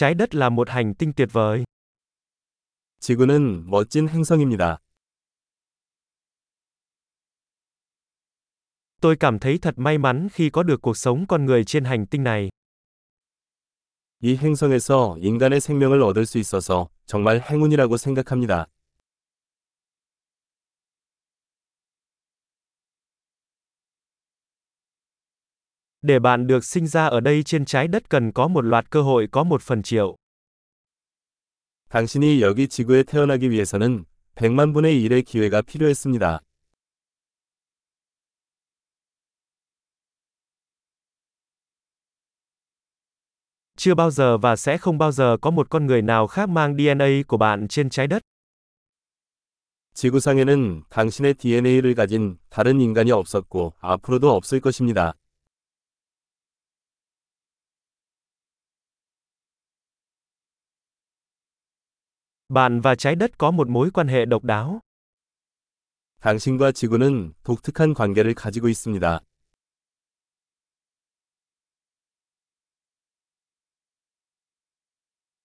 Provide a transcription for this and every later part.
Trái đất là một hành tinh tuyệt vời. 지구는 멋진 행성입니다. Tôi cảm thấy thật may mắn khi có được cuộc sống con người trên hành tinh này. 이 행성에서 인간의 생명을 얻을 수 있어서 정말 행운이라고 생각합니다. Để bạn được sinh ra ở đây trên trái đất cần có một loạt cơ hội có một phần triệu. 당신이 여기 지구에 태어나기 위해서는 100만 분의 1의 기회가 필요했습니다. Chưa bao giờ và sẽ không bao giờ có một con người nào khác mang DNA của bạn trên trái đất. 지구상에는 당신의 DNA를 가진 다른 인간이 없었고 앞으로도 없을 것입니다. Bạn và trái đất có một mối quan hệ độc đáo. 당신과 지구는 독특한 관계를 가지고 있습니다.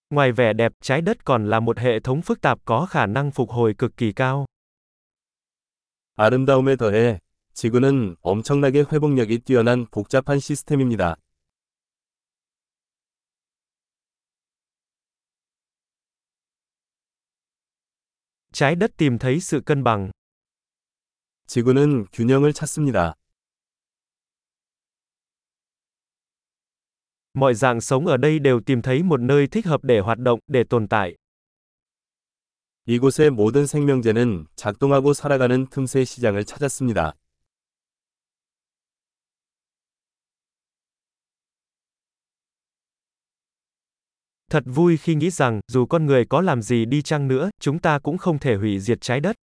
Ngoài vẻ đẹp, trái đất còn là một hệ thống phức tạp có khả năng phục hồi cực kỳ cao. 아름다움에 더해 지구는 엄청나게 회복력이 뛰어난 복잡한 시스템입니다. Trái đất tìm thấy sự cân bằng. 지구는 균형을 찾습니다. Mọi dạng sống ở đây đều tìm thấy một nơi thích hợp để hoạt động, để tồn tại. 이곳의 모든 생명체는 작동하고 살아가는 틈새 시장을 찾았습니다. Thật vui khi nghĩ rằng, dù con người có làm gì đi chăng nữa, chúng ta cũng không thể hủy diệt trái đất.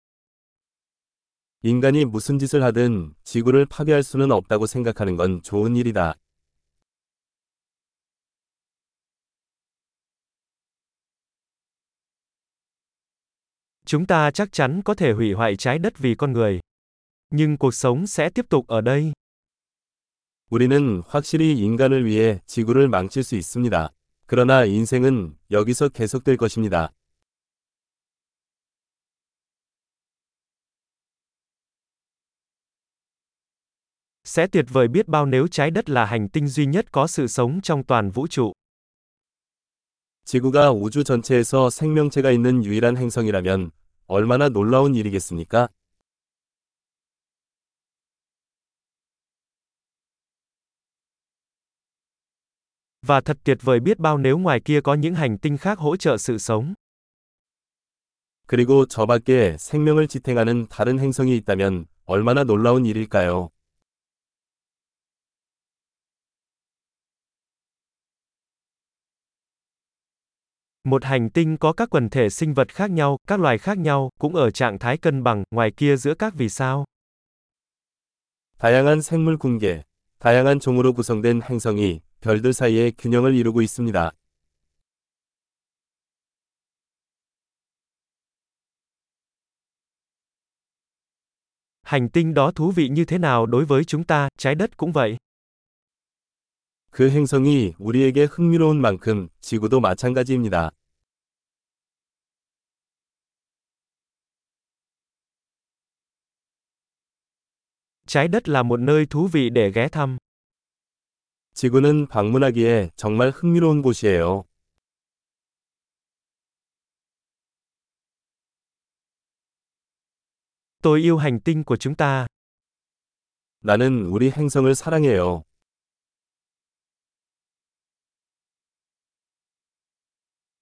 인간이 무슨 짓을 하든 지구를 파괴할 수는 없다고 생각하는 건 좋은 일이다. Chúng ta chắc chắn có thể hủy hoại trái đất vì con người. Nhưng cuộc sống sẽ tiếp tục ở đây. 우리는 확실히 인간을 위해 지구를 망칠 수 있습니다. 그러나 인생은 여기서 계속될 것입니다. Sẽ tuyệt vời biết bao nếu trái đất là hành tinh duy nhất có sự sống trong toàn vũ trụ. 지구가 우주 전체에서 생명체가 있는 유일한 행성이라면 얼마나 놀라운 일이겠습니까? Và thật tuyệt vời biết bao nếu ngoài kia có những hành tinh khác hỗ trợ sự sống. 그리고 저 밖에 생명을 지탱하는 다른 행성이 있다면 얼마나 놀라운 일일까요? Một hành tinh có các quần thể sinh vật khác nhau, các loài khác nhau, cũng ở trạng thái cân bằng, ngoài kia giữa các vì sao. 다양한 생물 군계, 다양한 종으로 구성된 행성이 별들 사이에 균형을 이루고 있습니다. Hành tinh đó thú vị như thế nào đối với chúng ta, trái đất cũng vậy. 그 행성이 우리에게 흥미로운 만큼 지구도 마찬가지입니다. Trái đất là một nơi thú vị để ghé thăm. 지구는 방문하기에 정말 흥미로운 곳이에요. Tôi yêu hành tinh của chúng ta. 나는 우리 행성을 사랑해요.